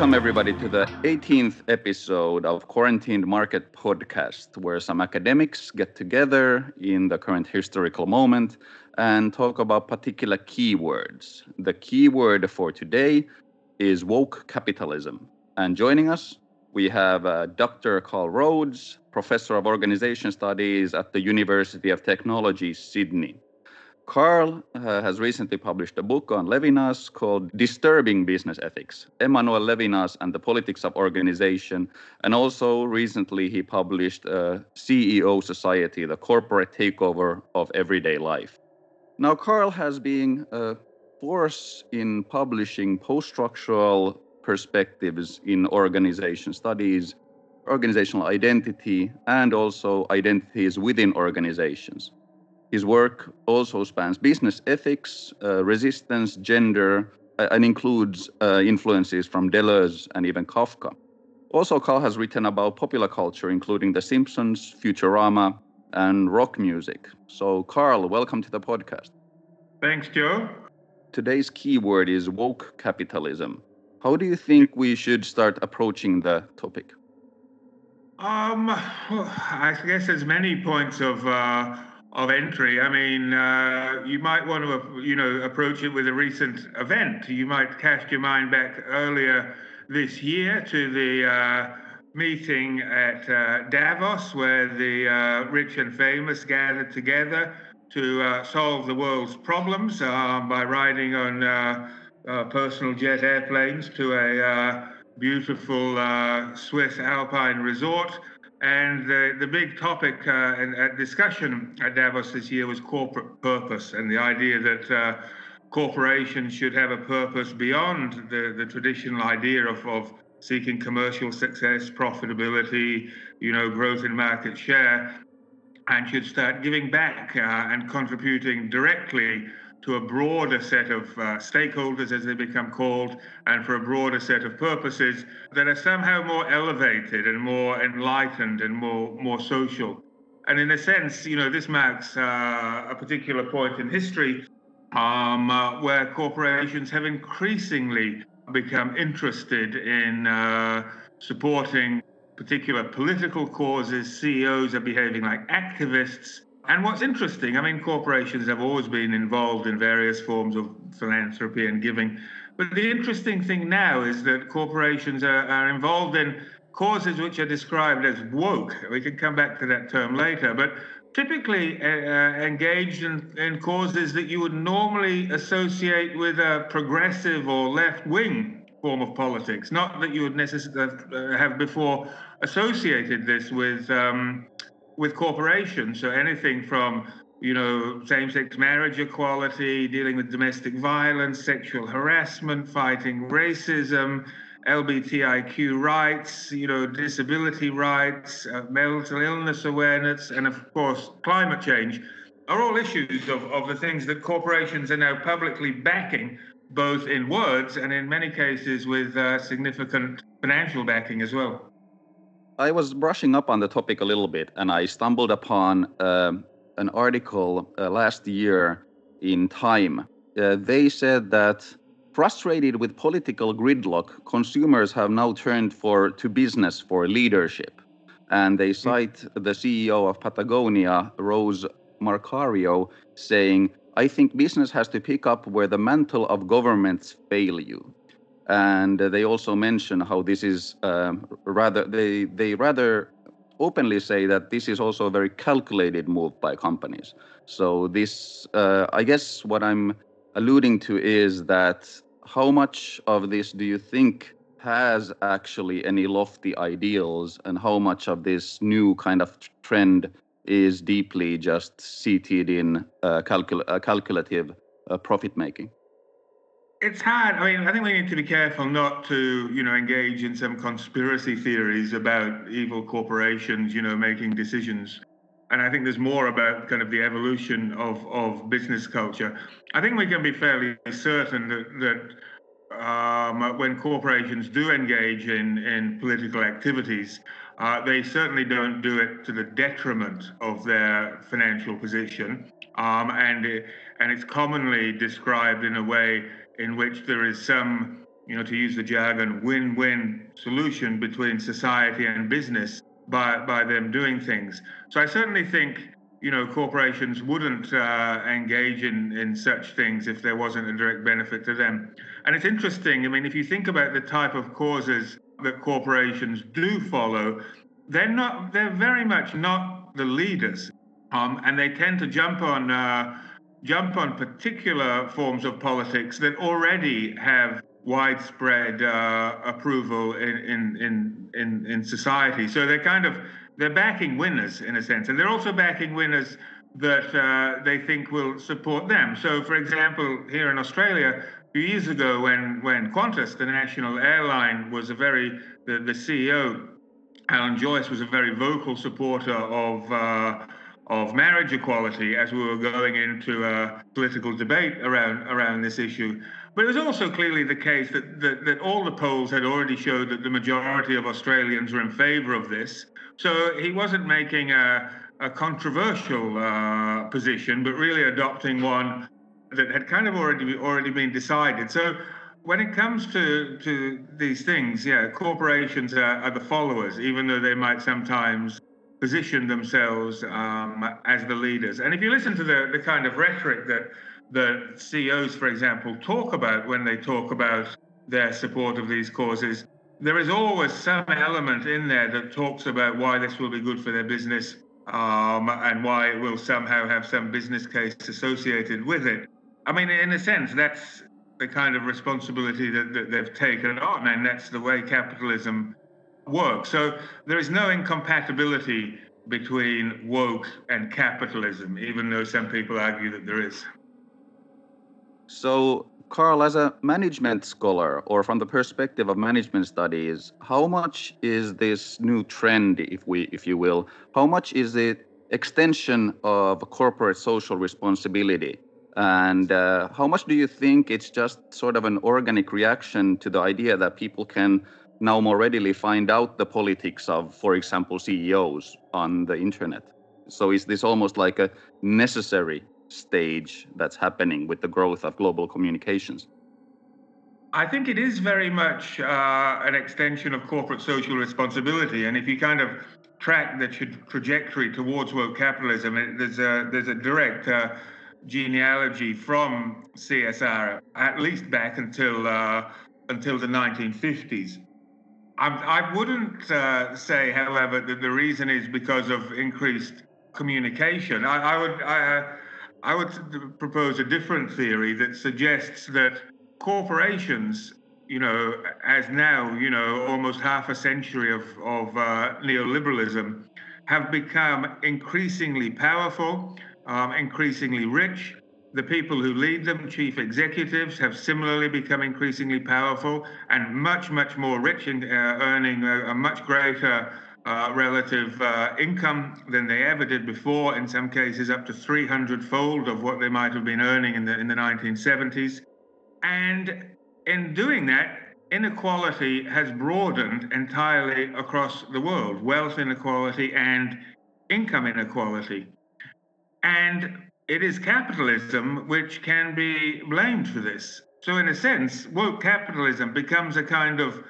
Welcome, everybody, to the 18th episode of Quarantined Market Podcast, where some academics get together in the current historical moment and talk about particular keywords. The keyword for today is woke capitalism. And joining us, we have uh, Dr. Carl Rhodes, Professor of Organization Studies at the University of Technology, Sydney. Carl uh, has recently published a book on Levinas called Disturbing Business Ethics Emmanuel Levinas and the Politics of Organization. And also recently, he published uh, CEO Society The Corporate Takeover of Everyday Life. Now, Carl has been a force in publishing post structural perspectives in organization studies, organizational identity, and also identities within organizations. His work also spans business ethics, uh, resistance, gender, uh, and includes uh, influences from Deleuze and even Kafka. Also, Carl has written about popular culture, including The Simpsons, Futurama, and rock music. So, Carl, welcome to the podcast. Thanks, Joe. Today's keyword is woke capitalism. How do you think we should start approaching the topic? Um, I guess there's many points of uh, of entry. I mean, uh, you might want to, you know, approach it with a recent event. You might cast your mind back earlier this year to the uh, meeting at uh, Davos, where the uh, rich and famous gathered together to uh, solve the world's problems um, by riding on uh, personal jet airplanes to a beautiful Swiss alpine resort and the, the big topic and uh, discussion at Davos this year was corporate purpose and the idea that uh, corporations should have a purpose beyond the, the traditional idea of, of seeking commercial success, profitability, you know, growth in market share, and should start giving back uh, and contributing directly to a broader set of uh, stakeholders, as they become called, and for a broader set of purposes that are somehow more elevated and more enlightened and more, more social. And in a sense, you know, this marks uh, a particular point in history um, uh, where corporations have increasingly become interested in uh, supporting particular political causes. CEOs are behaving like activists and what's interesting, I mean, corporations have always been involved in various forms of philanthropy and giving. But the interesting thing now is that corporations are, are involved in causes which are described as woke. We can come back to that term later. But typically uh, uh engaged in, in causes that you would normally associate with a progressive or left wing form of politics. Not that you would necessarily uh, have before associated this with. Um, with corporations. So anything from you know, same-sex marriage equality, dealing with domestic violence, sexual harassment, fighting racism, LGBTIQ rights, you know, disability rights, uh, mental illness awareness, and of course, climate change are all issues of, of the things that corporations are now publicly backing, both in words and in many cases with uh, significant financial backing as well. I was brushing up on the topic a little bit, and I stumbled upon uh, an article uh, last year in Time. Uh, they said that frustrated with political gridlock, consumers have now turned for to business for leadership, and they hmm. cite the CEO of Patagonia, Rose Marcario, saying, "I think business has to pick up where the mantle of governments fail you." And they also mention how this is um, rather they they rather openly say that this is also a very calculated move by companies. So this, uh, I guess, what I'm alluding to is that how much of this do you think has actually any lofty ideals, and how much of this new kind of trend is deeply just seated in uh, calcul- uh, calculative uh, profit making? It's hard. I mean, I think we need to be careful not to, you know, engage in some conspiracy theories about evil corporations, you know, making decisions. And I think there's more about kind of the evolution of, of business culture. I think we can be fairly certain that, that um, when corporations do engage in, in political activities, uh, they certainly don't do it to the detriment of their financial position. Um, and, it, and it's commonly described in a way in which there is some you know, to use the jargon, win-win solution between society and business by by them doing things. So I certainly think you know corporations wouldn't uh, engage in in such things if there wasn't a direct benefit to them. And it's interesting. I mean, if you think about the type of causes that corporations do follow, they're not. They're very much not the leaders, um, and they tend to jump on. Uh, jump on particular forms of politics that already have widespread uh, approval in, in, in, in, in society. So they're kind of, they're backing winners in a sense. And they're also backing winners that uh, they think will support them. So for example, here in Australia, a few years ago when, when Qantas, the national airline, was a very, the, the CEO, Alan Joyce, was a very vocal supporter of uh, of marriage equality as we were going into a political debate around around this issue. But it was also clearly the case that, that, that all the polls had already showed that the majority of Australians were in favour of this. So he wasn't making a, a controversial uh, position, but really adopting one that had kind of already already been decided. So when it comes to to these things, yeah, corporations are, are the followers, even though they might sometimes position themselves um, as the leaders. And if you listen to the, the kind of rhetoric that the CEOs, for example, talk about when they talk about their support of these causes, there is always some element in there that talks about why this will be good for their business um, and why it will somehow have some business case associated with it. I mean, in a sense, that's the kind of responsibility that, that they've taken on, and that's the way capitalism work. So there is no incompatibility between woke and capitalism, even though some people argue that there is. So, Carl, as a management scholar, or from the perspective of management studies, how much is this new trend, if we, if you will, how much is it extension of corporate social responsibility? And uh, how much do you think it's just sort of an organic reaction to the idea that people can now more readily find out the politics of, for example, CEOs on the internet. So is this almost like a necessary stage that's happening with the growth of global communications? I think it is very much uh, an extension of corporate social responsibility. And if you kind of track the tra- trajectory towards woke capitalism, it, there's a there's a direct uh, genealogy from CSR, at least back until uh, until the 1950s. I, I wouldn't uh, say, however, that the reason is because of increased communication. I, I would I, I would propose a different theory that suggests that corporations, you know, as now, you know, almost half a century of of uh, neoliberalism, have become increasingly powerful, um, increasingly rich, the people who lead them, chief executives, have similarly become increasingly powerful and much, much more rich in uh, earning a, a, much greater uh, relative uh, income than they ever did before. In some cases, up to 300 fold of what they might have been earning in the in the 1970s. And in doing that, inequality has broadened entirely across the world: wealth inequality and income inequality. And it is capitalism which can be blamed for this. So, in a sense, woke capitalism becomes a kind of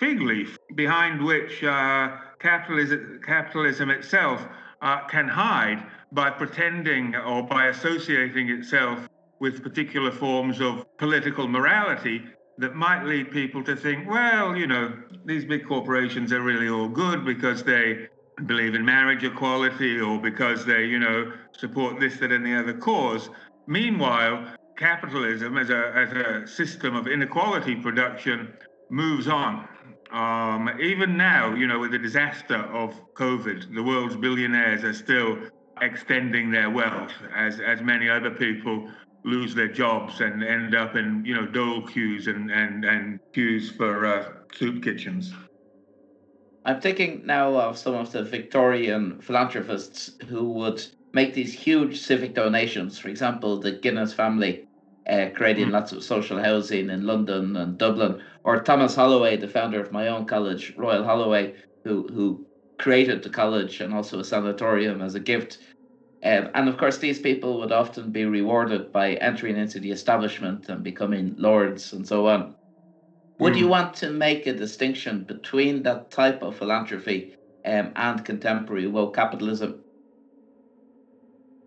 fig leaf behind which uh, capitalism, capitalism itself uh, can hide by pretending or by associating itself with particular forms of political morality that might lead people to think, well, you know, these big corporations are really all good because they believe in marriage equality or because they, you know, support this, that, and the other cause. Meanwhile, capitalism as a, as a system of inequality production moves on. Um, even now, you know, with the disaster of COVID, the world's billionaires are still extending their wealth as, as many other people lose their jobs and end up in, you know, dole queues and, and, and queues for uh, soup kitchens. I'm thinking now of some of the Victorian philanthropists who would make these huge civic donations. For example, the Guinness family uh, creating mm. lots of social housing in London and Dublin, or Thomas Holloway, the founder of my own college, Royal Holloway, who who created the college and also a sanatorium as a gift. Um, and of course, these people would often be rewarded by entering into the establishment and becoming lords and so on. Would mm. you want to make a distinction between that type of philanthropy um, and contemporary woke capitalism?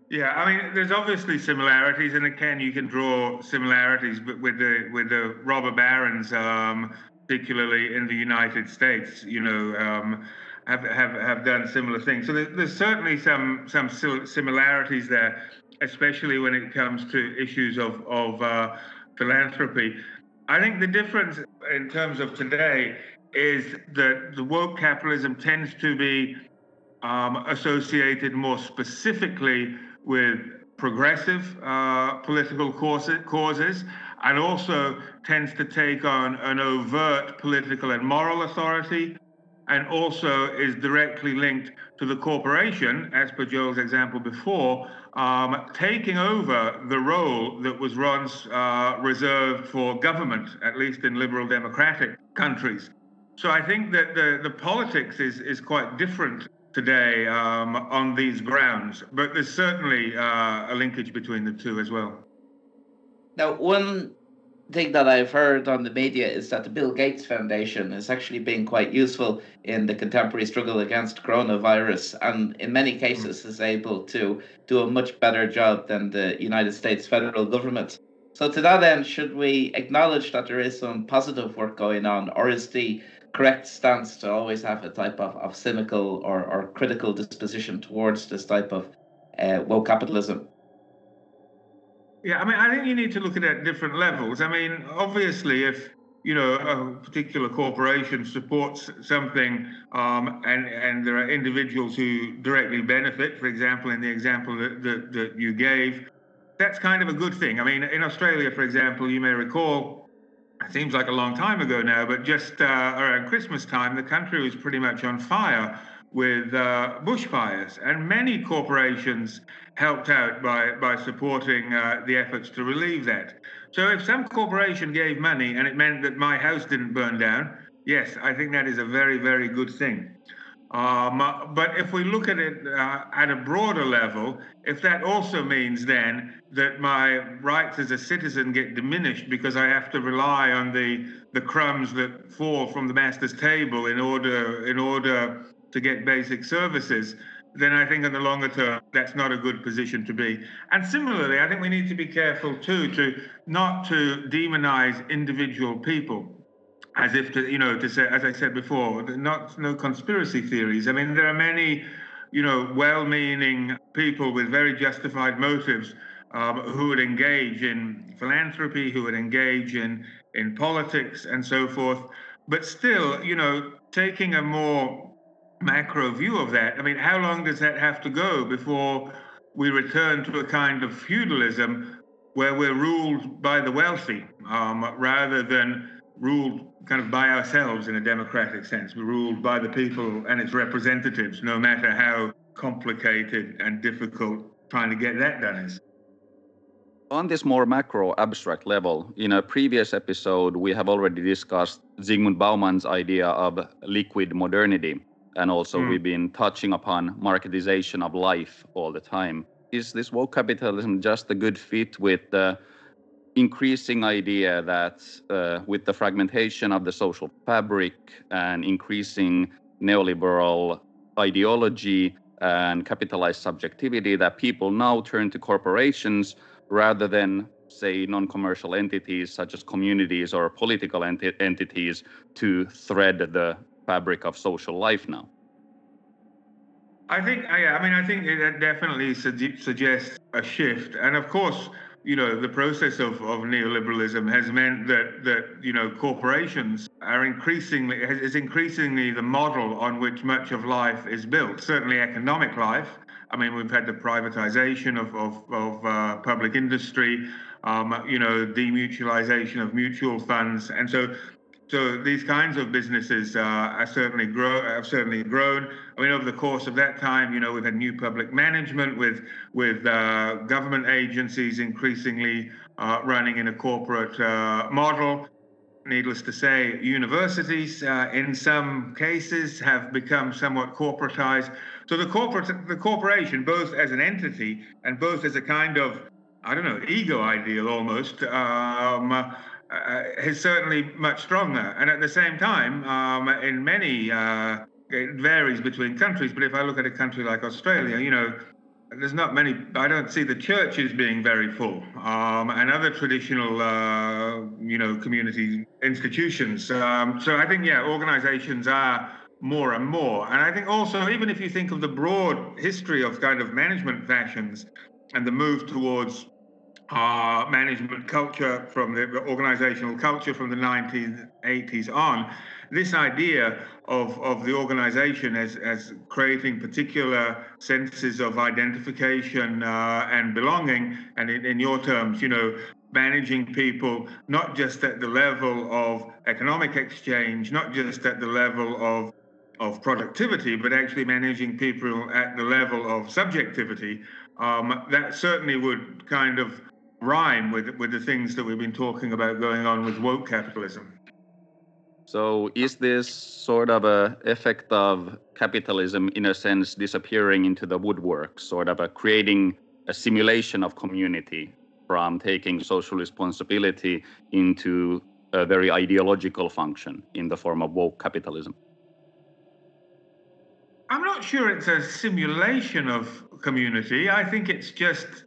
Yeah, I mean, there's obviously similarities, and again, you can draw similarities with the with the robber barons, um, particularly in the United States. You know, um, have have have done similar things. So there's, there's certainly some some similarities there, especially when it comes to issues of of uh, philanthropy. I think the difference in terms of today is that the woke capitalism tends to be um, associated more specifically with progressive uh, political causes and also tends to take on an overt political and moral authority and also is directly linked to the corporation, as per Joel's example before, um, taking over the role that was once uh, reserved for government, at least in liberal democratic countries. So I think that the, the politics is, is quite different today um, on these grounds, but there's certainly uh, a linkage between the two as well. Now, one thing that I've heard on the media is that the Bill Gates Foundation is actually being quite useful in the contemporary struggle against coronavirus, and in many cases is able to do a much better job than the United States federal government. So, to that end, should we acknowledge that there is some positive work going on, or is the correct stance to always have a type of, of cynical or, or critical disposition towards this type of uh, woke capitalism? Yeah, I mean, I think you need to look at it at different levels. I mean, obviously, if you know a particular corporation supports something, um, and and there are individuals who directly benefit, for example, in the example that, that, that you gave, that's kind of a good thing. I mean, in Australia, for example, you may recall. It seems like a long time ago now, but just uh, around Christmas time, the country was pretty much on fire with uh, bushfires, and many corporations helped out by, by supporting uh, the efforts to relieve that. So if some corporation gave money and it meant that my house didn't burn down, yes, I think that is a very, very good thing. Um, but if we look at it uh, at a broader level, if that also means then that my rights as a citizen get diminished because I have to rely on the the crumbs that fall from the master's table in order in order to get basic services, then I think in the longer term, that's not a good position to be. And similarly, I think we need to be careful too to not to demonize individual people as if to, you know, to say, as I said before, not no conspiracy theories. I mean, there are many, you know, well-meaning people with very justified motives um, who would engage in philanthropy, who would engage in in politics and so forth. But still, you know, taking a more macro view of that. I mean, how long does that have to go before we return to a kind of feudalism where we're ruled by the wealthy um, rather than ruled kind of by ourselves in a democratic sense? We're ruled by the people and its representatives, no matter how complicated and difficult trying to get that done is. On this more macro abstract level, in a previous episode, we have already discussed Zygmunt Bauman's idea of liquid modernity, and also mm. we've been touching upon marketization of life all the time. Is this woke capitalism just a good fit with the increasing idea that uh, with the fragmentation of the social fabric and increasing neoliberal ideology and capitalized subjectivity that people now turn to corporations rather than say non-commercial entities such as communities or political enti- entities to thread the fabric of social life now? I think, yeah, I mean, I think that definitely su- suggests a shift. And of course, you know, the process of, of neoliberalism has meant that, that, you know, corporations are increasingly, is increasingly the model on which much of life is built, certainly economic life. I mean, we've had the privatization of, of, of uh, public industry, um, you know, demutualization of mutual funds. And so so these kinds of businesses uh, are certainly grow have certainly grown. I mean, over the course of that time, you know, we've had new public management with with uh, government agencies increasingly uh, running in a corporate uh, model. Needless to say, universities uh, in some cases have become somewhat corporatized. So the corporate the corporation, both as an entity and both as a kind of I don't know ego ideal almost. Um, uh, is certainly much stronger. And at the same time, um, in many, uh, it varies between countries. But if I look at a country like Australia, you know, there's not many. I don't see the churches being very full, um, and other traditional, uh, you know, community institutions. Um, so I think, yeah, organizations are more and more. And I think also, even if you think of the broad history of kind of management fashions and the move towards uh, management culture from the organizational culture from the 1980s on, this idea of, of the organization as, as creating particular senses of identification uh, and belonging, and in, in your terms, you know, managing people not just at the level of economic exchange, not just at the level of of productivity, but actually managing people at the level of subjectivity, um, that certainly would kind of rhyme with with the things that we've been talking about going on with woke capitalism. So is this sort of a effect of capitalism in a sense disappearing into the woodwork, sort of a creating a simulation of community from taking social responsibility into a very ideological function in the form of woke capitalism? I'm not sure it's a simulation of community. I think it's just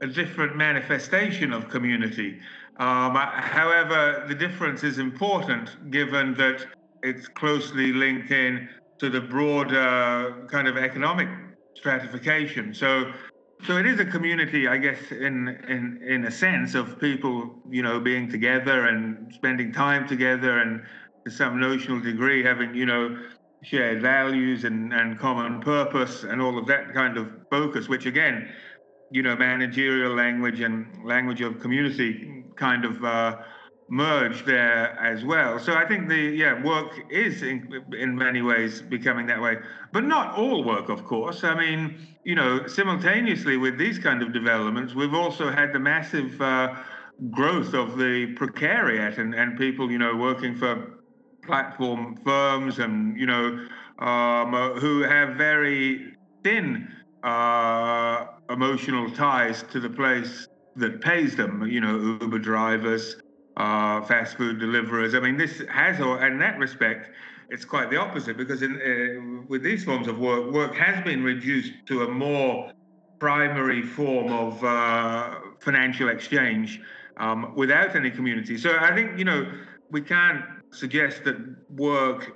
a different manifestation of community. Um, however, the difference is important given that it's closely linked in to the broader kind of economic stratification. So, so it is a community, I guess, in in in a sense of people, you know, being together and spending time together, and to some notional degree having, you know, shared values and and common purpose and all of that kind of focus, which again you know, managerial language and language of community kind of uh, merge there as well. So I think the yeah work is in, in many ways becoming that way, but not all work, of course. I mean, you know, simultaneously with these kind of developments, we've also had the massive uh, growth of the precariat and and people, you know, working for platform firms and you know um, who have very thin. Uh, emotional ties to the place that pays them, you know, Uber drivers, uh, fast food deliverers. I mean, this has, or in that respect, it's quite the opposite because in, uh, with these forms of work, work has been reduced to a more primary form of uh, financial exchange um, without any community. So I think, you know, we can't suggest that work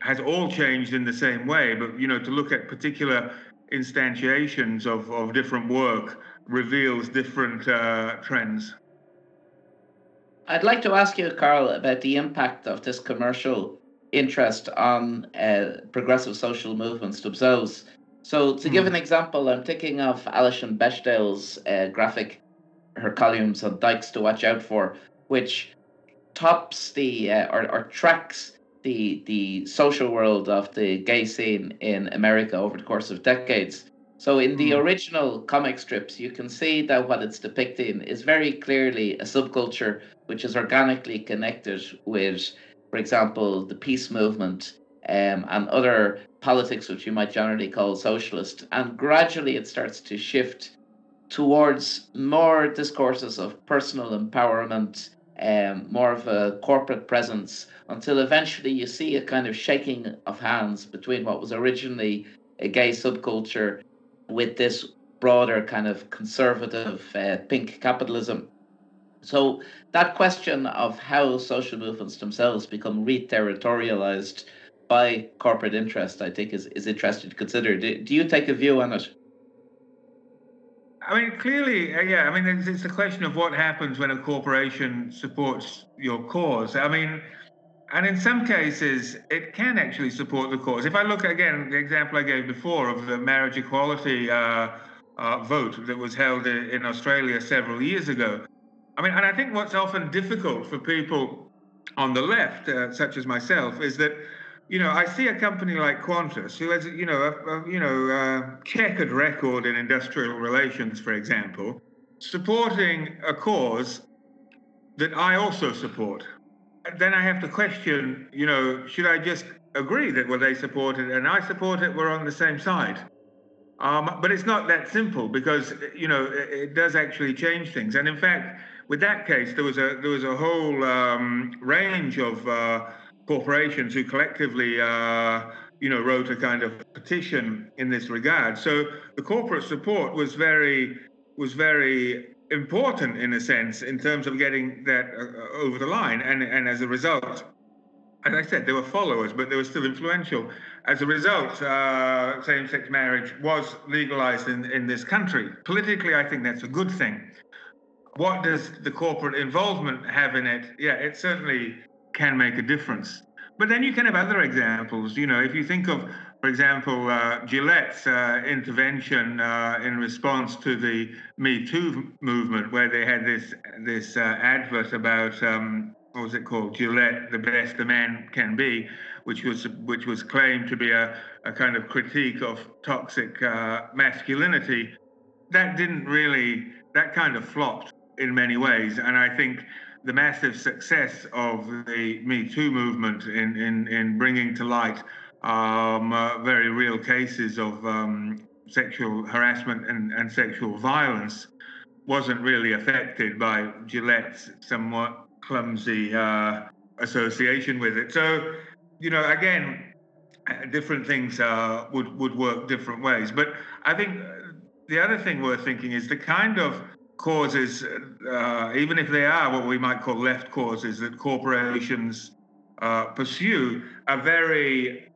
has all changed in the same way, but, you know, to look at particular instantiations of, of different work reveals different uh, trends. I'd like to ask you, Carl, about the impact of this commercial interest on uh, progressive social movements themselves. So, to give hmm. an example, I'm thinking of Alison Bechdel's uh, graphic, her columns on dykes to watch out for, which tops the uh, or, or tracks the the social world of the gay scene in America over the course of decades. So in the mm. original comic strips, you can see that what it's depicting is very clearly a subculture which is organically connected with, for example, the peace movement um, and other politics which you might generally call socialist. And gradually it starts to shift towards more discourses of personal empowerment, um, more of a corporate presence, until eventually you see a kind of shaking of hands between what was originally a gay subculture with this broader kind of conservative uh, pink capitalism. So that question of how social movements themselves become re-territorialized by corporate interest, I think, is, is interesting to consider. Do, do you take a view on it? I mean, clearly, uh, yeah. I mean, it's, it's a question of what happens when a corporation supports your cause. I mean, and in some cases, it can actually support the cause. If I look again, the example I gave before of the marriage equality uh, uh, vote that was held in Australia several years ago. I mean, and I think what's often difficult for people on the left, uh, such as myself, is that you know, I see a company like Qantas, who has, you know, a, a you know, a checkered record in industrial relations, for example, supporting a cause that I also support. Then I have to question, you know, should I just agree that what they support it and I support it, we're on the same side? Um, but it's not that simple because, you know, it, it does actually change things. And in fact, with that case, there was a there was a whole um, range of uh, corporations who collectively, uh, you know, wrote a kind of petition in this regard. So the corporate support was very was very important in a sense in terms of getting that uh, over the line, and and as a result, as I said, there were followers, but they were still influential. As a result, uh, same-sex marriage was legalized in, in this country. Politically, I think that's a good thing. What does the corporate involvement have in it? Yeah, it certainly can make a difference. But then you can have other examples. You know, if you think of, for example, uh, Gillette's uh, intervention uh, in response to the Me Too movement, where they had this this uh, advert about um, what was it called, Gillette, the best a man can be, which was which was claimed to be a, a kind of critique of toxic uh, masculinity. That didn't really, that kind of flopped in many ways, and I think the massive success of the Me Too movement in, in, in bringing to light um, uh, very real cases of um, sexual harassment and, and sexual violence wasn't really affected by Gillette's somewhat clumsy uh, association with it. So, you know, again, different things uh, would, would work different ways. But I think the other thing worth thinking is the kind of causes, uh, even if they are what we might call left causes that corporations uh, pursue, are very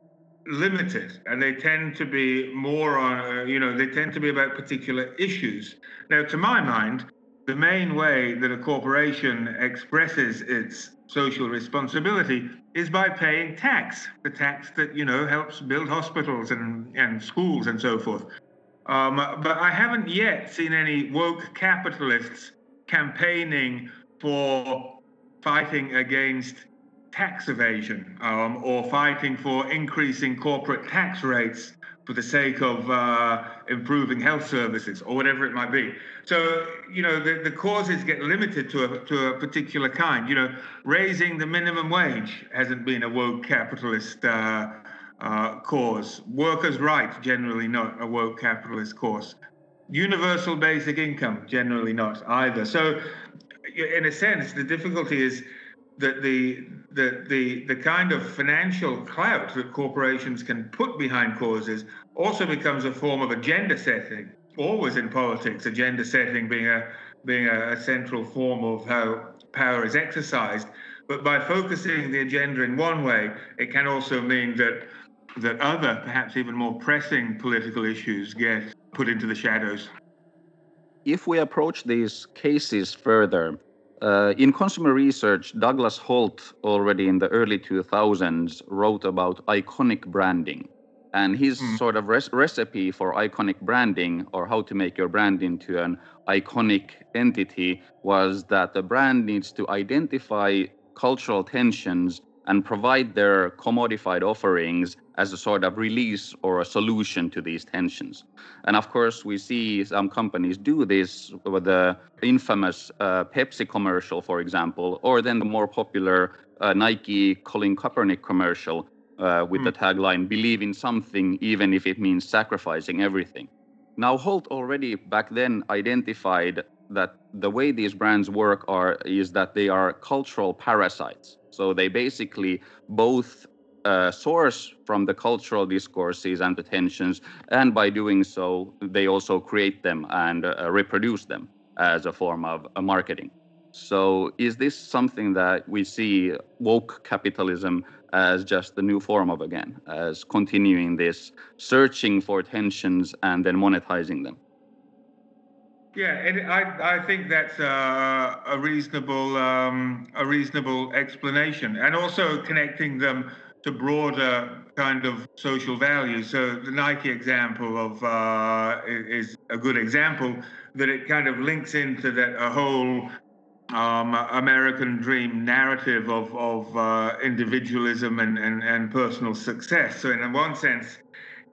limited and they tend to be more on, uh, you know, they tend to be about particular issues. Now, to my mind, the main way that a corporation expresses its social responsibility is by paying tax, the tax that, you know, helps build hospitals and, and schools and so forth. Um, but I haven't yet seen any woke capitalists campaigning for fighting against tax evasion um, or fighting for increasing corporate tax rates for the sake of uh, improving health services or whatever it might be. So, you know, the, the causes get limited to a, to a particular kind. You know, raising the minimum wage hasn't been a woke capitalist uh, uh, cause. Workers' rights, generally not a woke capitalist cause. Universal basic income, generally not either. So, in a sense, the difficulty is that the, the, the, the kind of financial clout that corporations can put behind causes also becomes a form of agenda setting. Always in politics, agenda setting being a, being a, a central form of how power is exercised. But by focusing the agenda in one way, it can also mean that that other, perhaps even more pressing political issues get put into the shadows. If we approach these cases further, uh, in consumer research, Douglas Holt, already in the early 2000s, wrote about iconic branding. And his mm. sort of res- recipe for iconic branding, or how to make your brand into an iconic entity, was that the brand needs to identify cultural tensions and provide their commodified offerings as a sort of release or a solution to these tensions. And of course, we see some companies do this with the infamous uh, Pepsi commercial, for example, or then the more popular uh, Nike Colin Kaepernick commercial uh, with mm. the tagline, believe in something, even if it means sacrificing everything. Now, Holt already back then identified that the way these brands work are is that they are cultural parasites so they basically both uh, source from the cultural discourses and the tensions, and by doing so, they also create them and uh, reproduce them as a form of uh, marketing. So, is this something that we see woke capitalism as just the new form of again, as continuing this searching for tensions and then monetizing them? Yeah, and I, I think that's a, a reasonable um, a reasonable explanation, and also connecting them to broader kind of social values. So the Nike example of uh, is a good example that it kind of links into that a whole um, American dream narrative of of uh, individualism and, and and personal success. So in one sense,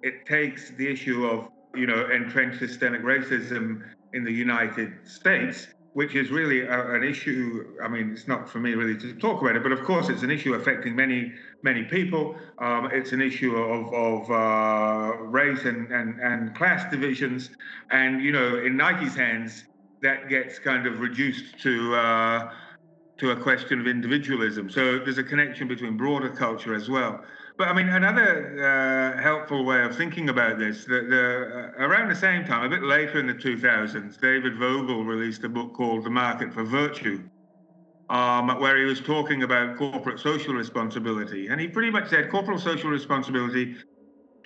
it takes the issue of you know entrenched systemic racism in the United States, which is really a, an issue. I mean, it's not for me really to talk about it, but of course, it's an issue affecting many, many people. Um, it's an issue of, of uh, race and, and, and class divisions. And, you know, in Nike's hands, that gets kind of reduced to uh, to a question of individualism. So there's a connection between broader culture as well. But I mean, another uh, helpful way of thinking about this, the, the, uh, around the same time, a bit later in the 2000s, David Vogel released a book called The Market for Virtue, um, where he was talking about corporate social responsibility. And he pretty much said corporate social responsibility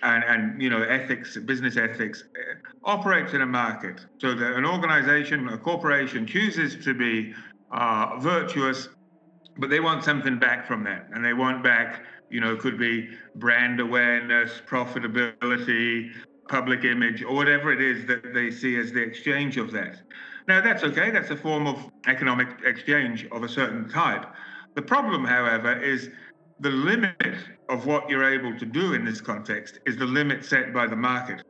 and, and you know ethics, business ethics, uh, operates in a market. So that an organization, a corporation chooses to be uh, virtuous, but they want something back from that, and they want back, you know, could be brand awareness, profitability, public image, or whatever it is that they see as the exchange of that. Now that's okay. That's a form of economic exchange of a certain type. The problem, however, is the limit of what you're able to do in this context is the limit set by the market.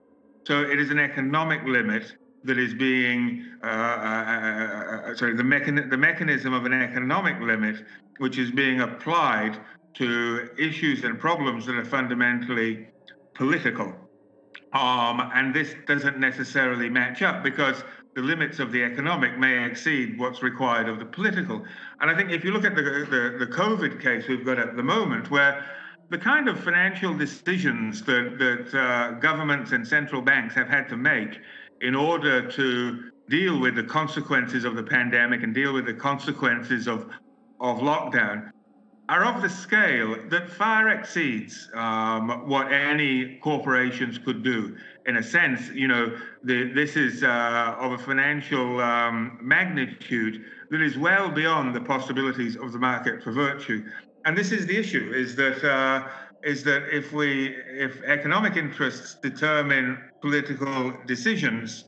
So it is an economic limit that is being, uh, uh, uh, uh sorry, the, mechan- the mechanism of an economic limit, which is being applied to issues and problems that are fundamentally political. Um, and this doesn't necessarily match up because the limits of the economic may exceed what's required of the political. And I think if you look at the, the, the COVID case we've got at the moment, where the kind of financial decisions that, that uh, governments and central banks have had to make in order to deal with the consequences of the pandemic and deal with the consequences of, of lockdown are of the scale that far exceeds um, what any corporations could do. In a sense, you know, the, this is uh, of a financial um, magnitude that is well beyond the possibilities of the market for virtue. And this is the issue: is that uh, is that if we if economic interests determine political decisions,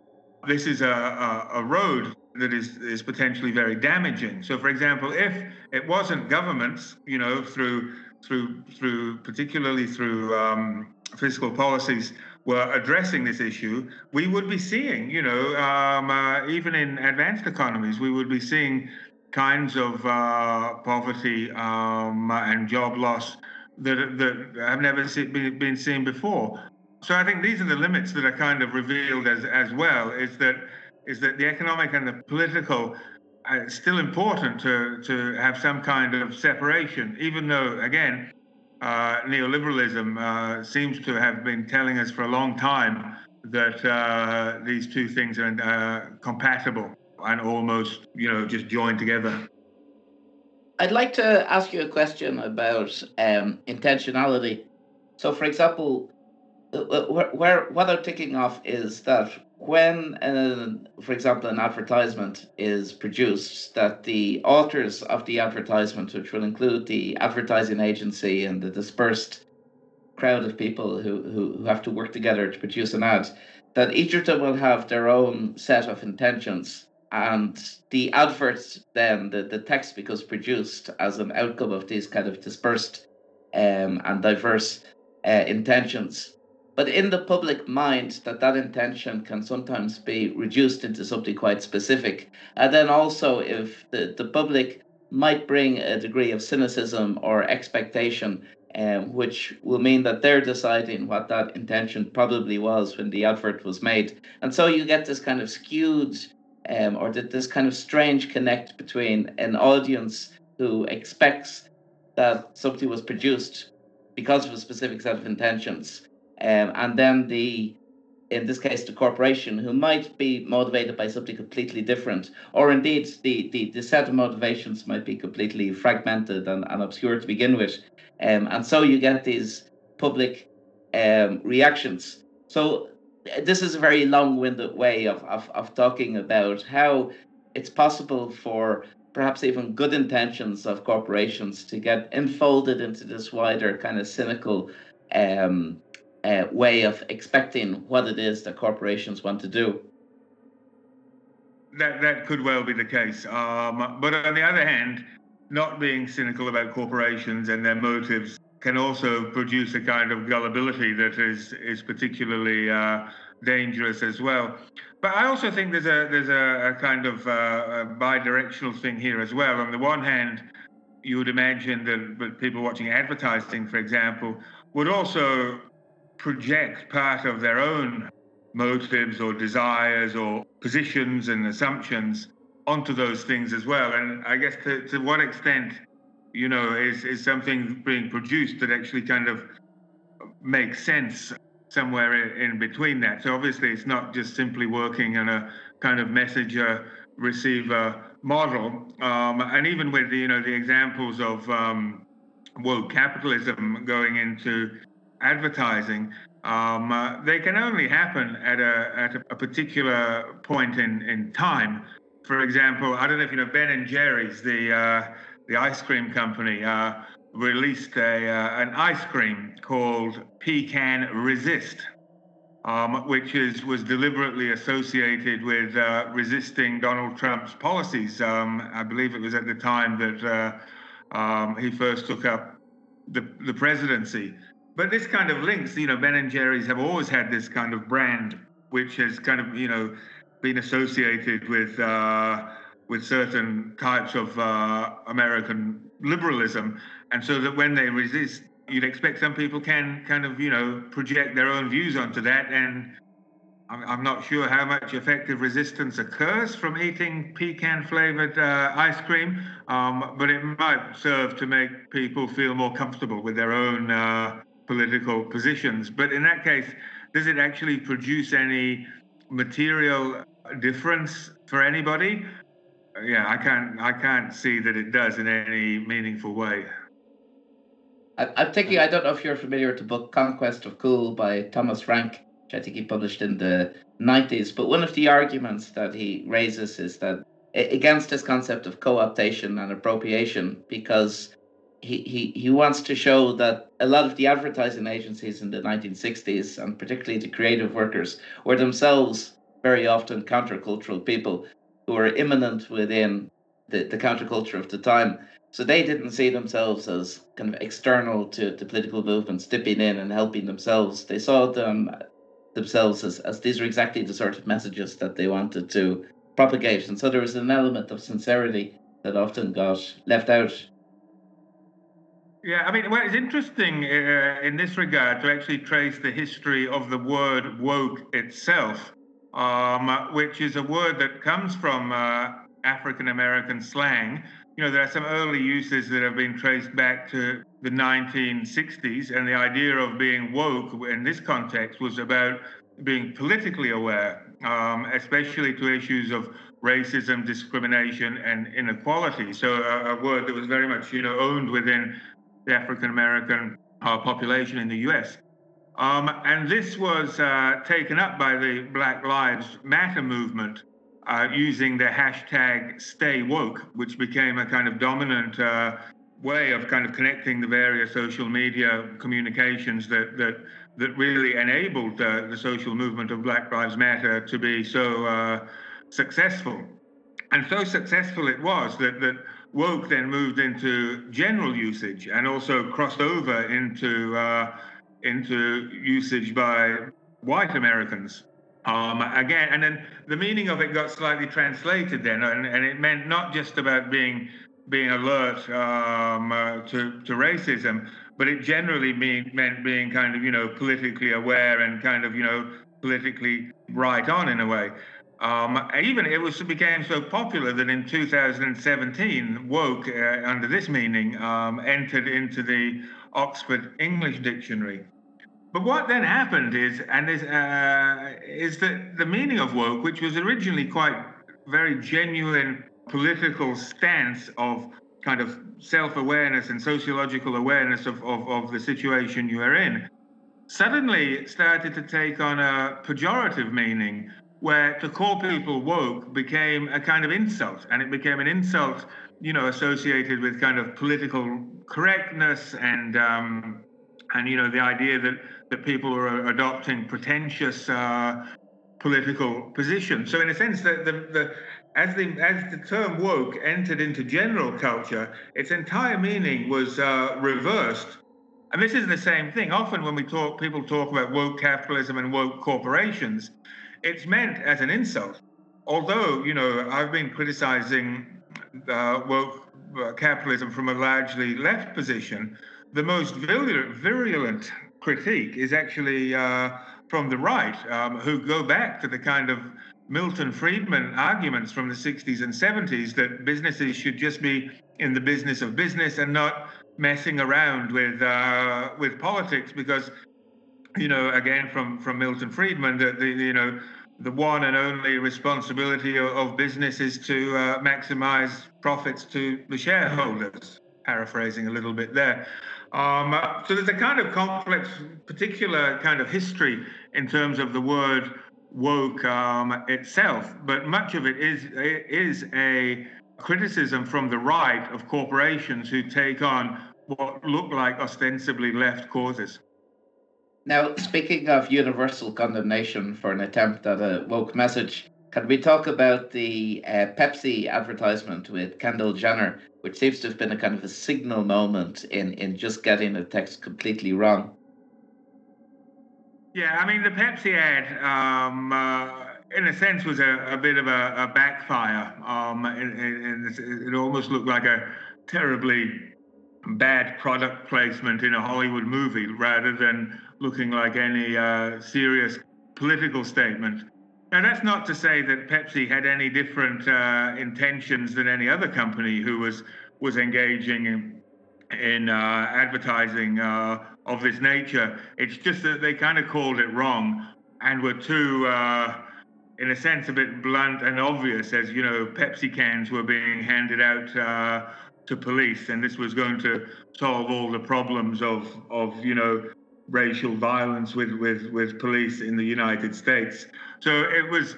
this is a, a, a road that is, is potentially very damaging. So, for example, if it wasn't governments, you know, through through through particularly through um, fiscal policies were addressing this issue, we would be seeing, you know, um, uh, even in advanced economies, we would be seeing kinds of uh, poverty um, and job loss that that have never been, been seen before. So I think these are the limits that are kind of revealed as as well. Is that is that the economic and the political uh, it's still important to, to have some kind of separation, even though, again, uh, neoliberalism uh, seems to have been telling us for a long time that uh, these two things are uh, compatible and almost, you know, just joined together. I'd like to ask you a question about um, intentionality. So, for example, uh, where, where what I'm thinking of is that when, uh, for example, an advertisement is produced, that the authors of the advertisement, which will include the advertising agency and the dispersed crowd of people who, who, who have to work together to produce an ad, that each of them will have their own set of intentions. And the advert, then, the, the text becomes produced as an outcome of these kind of dispersed um, and diverse uh, intentions but in the public mind that that intention can sometimes be reduced into something quite specific. And then also if the, the public might bring a degree of cynicism or expectation um, which will mean that they're deciding what that intention probably was when the advert was made. And so you get this kind of skewed um, or this kind of strange connect between an audience who expects that something was produced because of a specific set of intentions um, and then the in this case the corporation who might be motivated by something completely different or indeed the the, the set of motivations might be completely fragmented and, and obscure to begin with. Um, and so you get these public um, reactions. So this is a very long-winded way of, of, of talking about how it's possible for perhaps even good intentions of corporations to get enfolded into this wider kind of cynical um, uh, way of expecting what it is that corporations want to do. That that could well be the case. Um, but on the other hand, not being cynical about corporations and their motives can also produce a kind of gullibility that is is particularly uh, dangerous as well. But I also think there's a there's a, a kind of uh, bi-directional thing here as well. On the one hand, you would imagine that people watching advertising, for example, would also project part of their own motives or desires or positions and assumptions onto those things as well. And I guess to, to what extent, you know, is, is something being produced that actually kind of makes sense somewhere in, in between that. So obviously it's not just simply working in a kind of messenger receiver model. Um, and even with the, you know, the examples of um, woke capitalism going into advertising, um, uh, they can only happen at a at a particular point in in time. For example, I don't know if you know Ben and Jerry's, the uh, the ice cream company, uh, released a uh, an ice cream called Pecan Resist, um, which is was deliberately associated with uh, resisting Donald Trump's policies. Um, I believe it was at the time that uh, um, he first took up the the presidency. But this kind of links, you know, Ben and Jerry's have always had this kind of brand, which has kind of, you know, been associated with uh, with certain types of uh, American liberalism, and so that when they resist, you'd expect some people can kind of, you know, project their own views onto that, and I'm, not sure how much effective resistance occurs from eating pecan flavored uh, ice cream, um, but it might serve to make people feel more comfortable with their own uh, political positions. But in that case, does it actually produce any material difference for anybody? Yeah, I can't. I can't see that it does in any meaningful way. I'm thinking. I don't know if you're familiar with the book "Conquest of Cool" by Thomas Frank, which I think he published in the '90s. But one of the arguments that he raises is that against this concept of co-optation and appropriation, because he, he, he wants to show that a lot of the advertising agencies in the 1960s, and particularly the creative workers, were themselves very often countercultural people who were immanent within the, the counterculture of the time. So they didn't see themselves as kind of external to, to political movements, dipping in and helping themselves. They saw them themselves as, as these are exactly the sort of messages that they wanted to propagate. And so there was an element of sincerity that often got left out yeah, I mean, well, it's interesting uh, in this regard to actually trace the history of the word woke itself, um, which is a word that comes from uh, African American slang. You know, there are some early uses that have been traced back to the 1960s, and the idea of being woke in this context was about being politically aware, um, especially to issues of racism, discrimination, and inequality. So, a, a word that was very much, you know, owned within the African American uh, population in the US. Um, and this was uh, taken up by the Black Lives Matter movement uh, using the hashtag Stay Woke, which became a kind of dominant uh, way of kind of connecting the various social media communications that that that really enabled uh, the social movement of Black Lives Matter to be so uh, successful. And so successful it was that that woke then moved into general usage and also crossed over into uh, into usage by white Americans. Um, again, and then the meaning of it got slightly translated then, and, and it meant not just about being being alert um, uh, to to racism, but it generally mean, meant being kind of you know politically aware and kind of you know politically right on in a way. Um, even it was became so popular that in 2017, woke, uh, under this meaning, um, entered into the Oxford English Dictionary. But what then happened is, and is, uh, is that the meaning of woke, which was originally quite very genuine political stance of kind of self-awareness and sociological awareness of, of, of the situation you are in, suddenly started to take on a pejorative meaning where to call people woke became a kind of insult, and it became an insult, you know, associated with kind of political correctness and um, and you know the idea that that people are adopting pretentious uh, political positions. So in a sense, that the, the as the as the term woke entered into general culture, its entire meaning was uh, reversed. And this is the same thing. Often when we talk, people talk about woke capitalism and woke corporations it's meant as an insult. Although, you know, I've been criticizing uh, woke uh, capitalism from a largely left position, the most virulent, critique is actually uh, from the right um, who go back to the kind of Milton Friedman arguments from the 60s and 70s that businesses should just be in the business of business and not messing around with uh, with politics because you know again from from Milton Friedman that the you know the one and only responsibility of, of business is to uh, maximize profits to the shareholders paraphrasing a little bit there um, so there's a kind of complex, particular kind of history in terms of the word woke um, itself, but much of it is is a criticism from the right of corporations who take on what look like ostensibly left causes. Now, speaking of universal condemnation for an attempt at a woke message, can we talk about the uh, Pepsi advertisement with Kendall Jenner, which seems to have been a kind of a signal moment in, in just getting the text completely wrong? Yeah, I mean, the Pepsi ad, um, uh, in a sense, was a, a bit of a, a backfire. Um, and, it almost looked like a terribly bad product placement in a Hollywood movie rather than looking like any uh, serious political statement. Now, that's not to say that Pepsi had any different uh, intentions than any other company who was was engaging in, in uh, advertising uh, of this nature. It's just that they kind of called it wrong and were too, uh, in a sense, a bit blunt and obvious, as you know, Pepsi cans were being handed out uh, to police, and this was going to solve all the problems of of you know racial violence with with with police in the United States. So it was,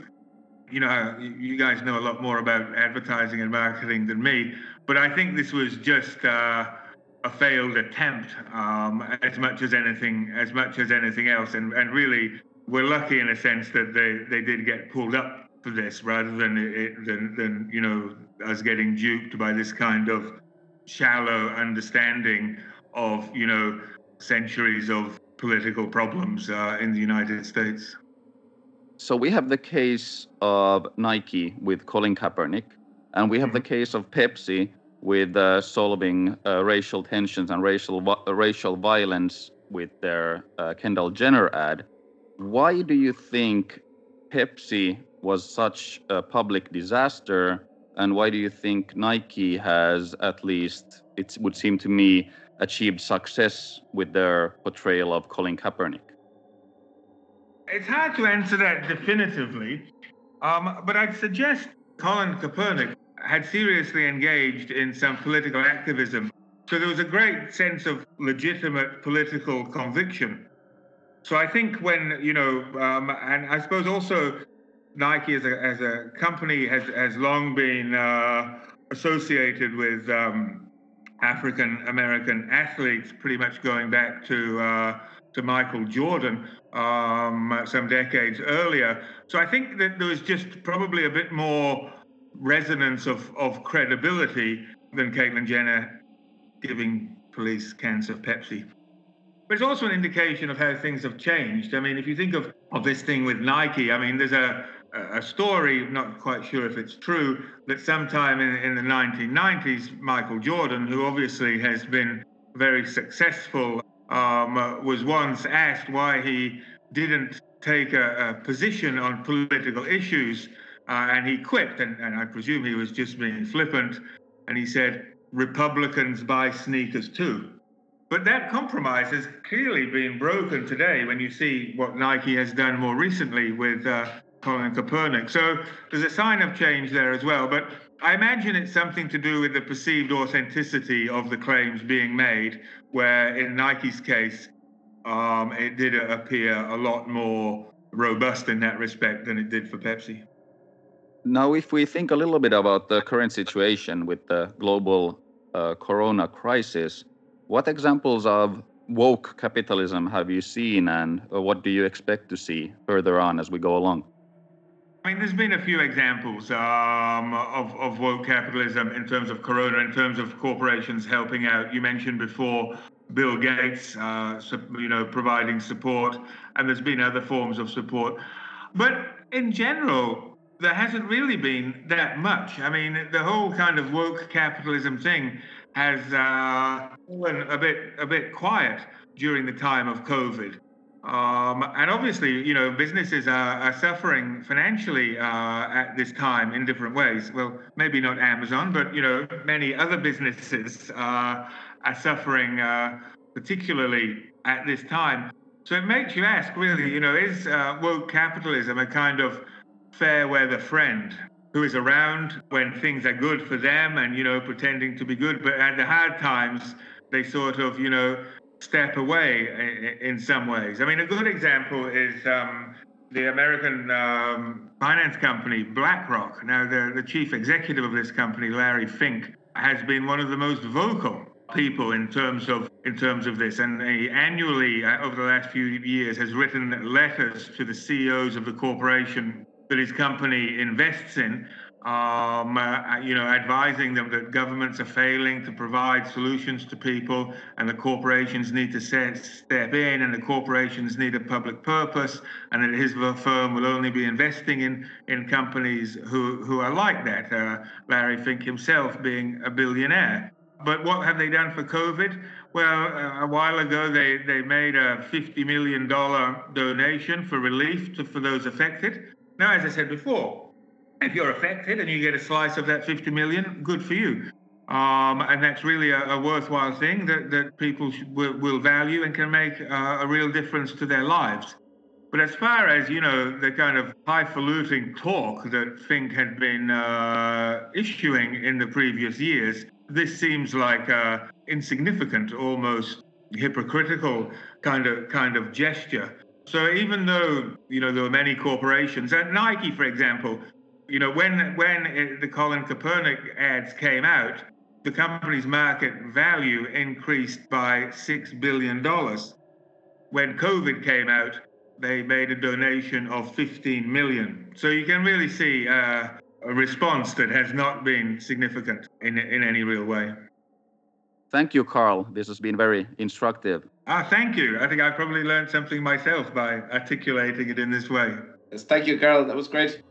you know, you guys know a lot more about advertising and marketing than me, but I think this was just uh, a failed attempt um, as much as anything as much as anything else, and and really we're lucky in a sense that they they did get pulled up for this rather than it, than than you know us getting duped by this kind of shallow understanding of you know centuries of political problems uh, in the United States. So we have the case of Nike with Colin Kaepernick, and we have mm-hmm. the case of Pepsi with uh, solving uh, racial tensions and racial uh, racial violence with their uh, Kendall Jenner ad. Why do you think Pepsi was such a public disaster, and why do you think Nike has at least it would seem to me achieved success with their portrayal of Colin Kaepernick? It's hard to answer that definitively, um, but I'd suggest Colin Kaepernick had seriously engaged in some political activism. So there was a great sense of legitimate political conviction. So I think when, you know, um, and I suppose also Nike as a, as a company has, has long been uh, associated with um, African American athletes, pretty much going back to uh, to Michael Jordan um, some decades earlier. So I think that there was just probably a bit more resonance of, of credibility than Caitlyn Jenner giving police cans of Pepsi. But it's also an indication of how things have changed. I mean, if you think of, of this thing with Nike, I mean, there's a, a story, not quite sure if it's true, that sometime in, in the 1990s, Michael Jordan, who obviously has been very successful, um, was once asked why he didn't take a, a position on political issues, uh, and he quipped, and, and I presume he was just being flippant, and he said, Republicans buy sneakers too. But that compromise has clearly been broken today when you see what Nike has done more recently with uh, Colin Kaepernick. So there's a sign of change there as well. But I imagine it's something to do with the perceived authenticity of the claims being made, where in Nike's case, um, it did appear a lot more robust in that respect than it did for Pepsi. Now, if we think a little bit about the current situation with the global uh, corona crisis, what examples of woke capitalism have you seen, and uh, what do you expect to see further on as we go along? I mean, there's been a few examples um, of, of woke capitalism in terms of Corona, in terms of corporations helping out. You mentioned before Bill Gates, uh, you know, providing support, and there's been other forms of support. But in general, there hasn't really been that much. I mean, the whole kind of woke capitalism thing has uh, been a bit a bit quiet during the time of COVID. Um, and obviously, you know, businesses are, are suffering financially uh, at this time in different ways. Well, maybe not Amazon, but you know, many other businesses uh, are suffering uh, particularly at this time. So it makes you ask, really, you know, is uh, woke capitalism a kind of fair weather friend who is around when things are good for them and you know pretending to be good, but at the hard times they sort of you know step away in some ways. I mean, a good example is um, the American um, finance company BlackRock. Now, the, the chief executive of this company, Larry Fink, has been one of the most vocal people in terms of in terms of this and he annually uh, over the last few years has written letters to the CEOs of the corporation that his company invests in um, uh, you know, advising them that governments are failing to provide solutions to people, and the corporations need to set, step in, and the corporations need a public purpose, and that his firm will only be investing in in companies who who are like that. Uh, Larry Fink himself being a billionaire. But what have they done for COVID? Well, uh, a while ago they they made a fifty million dollar donation for relief to, for those affected. Now, as I said before, if you're affected and you get a slice of that 50 million, good for you. Um, and that's really a, a, worthwhile thing that, that people should, will, will, value and can make uh, a real difference to their lives. But as far as, you know, the kind of highfalutin talk that Fink had been uh, issuing in the previous years, this seems like a insignificant, almost hypocritical kind of kind of gesture. So even though, you know, there were many corporations, and Nike, for example, you know, when when the Colin Kaepernick ads came out, the company's market value increased by six billion dollars. When COVID came out, they made a donation of 15 million. So you can really see uh, a response that has not been significant in in any real way. Thank you, Carl. This has been very instructive. Ah, thank you. I think I probably learned something myself by articulating it in this way. Yes, thank you, Carl. That was great.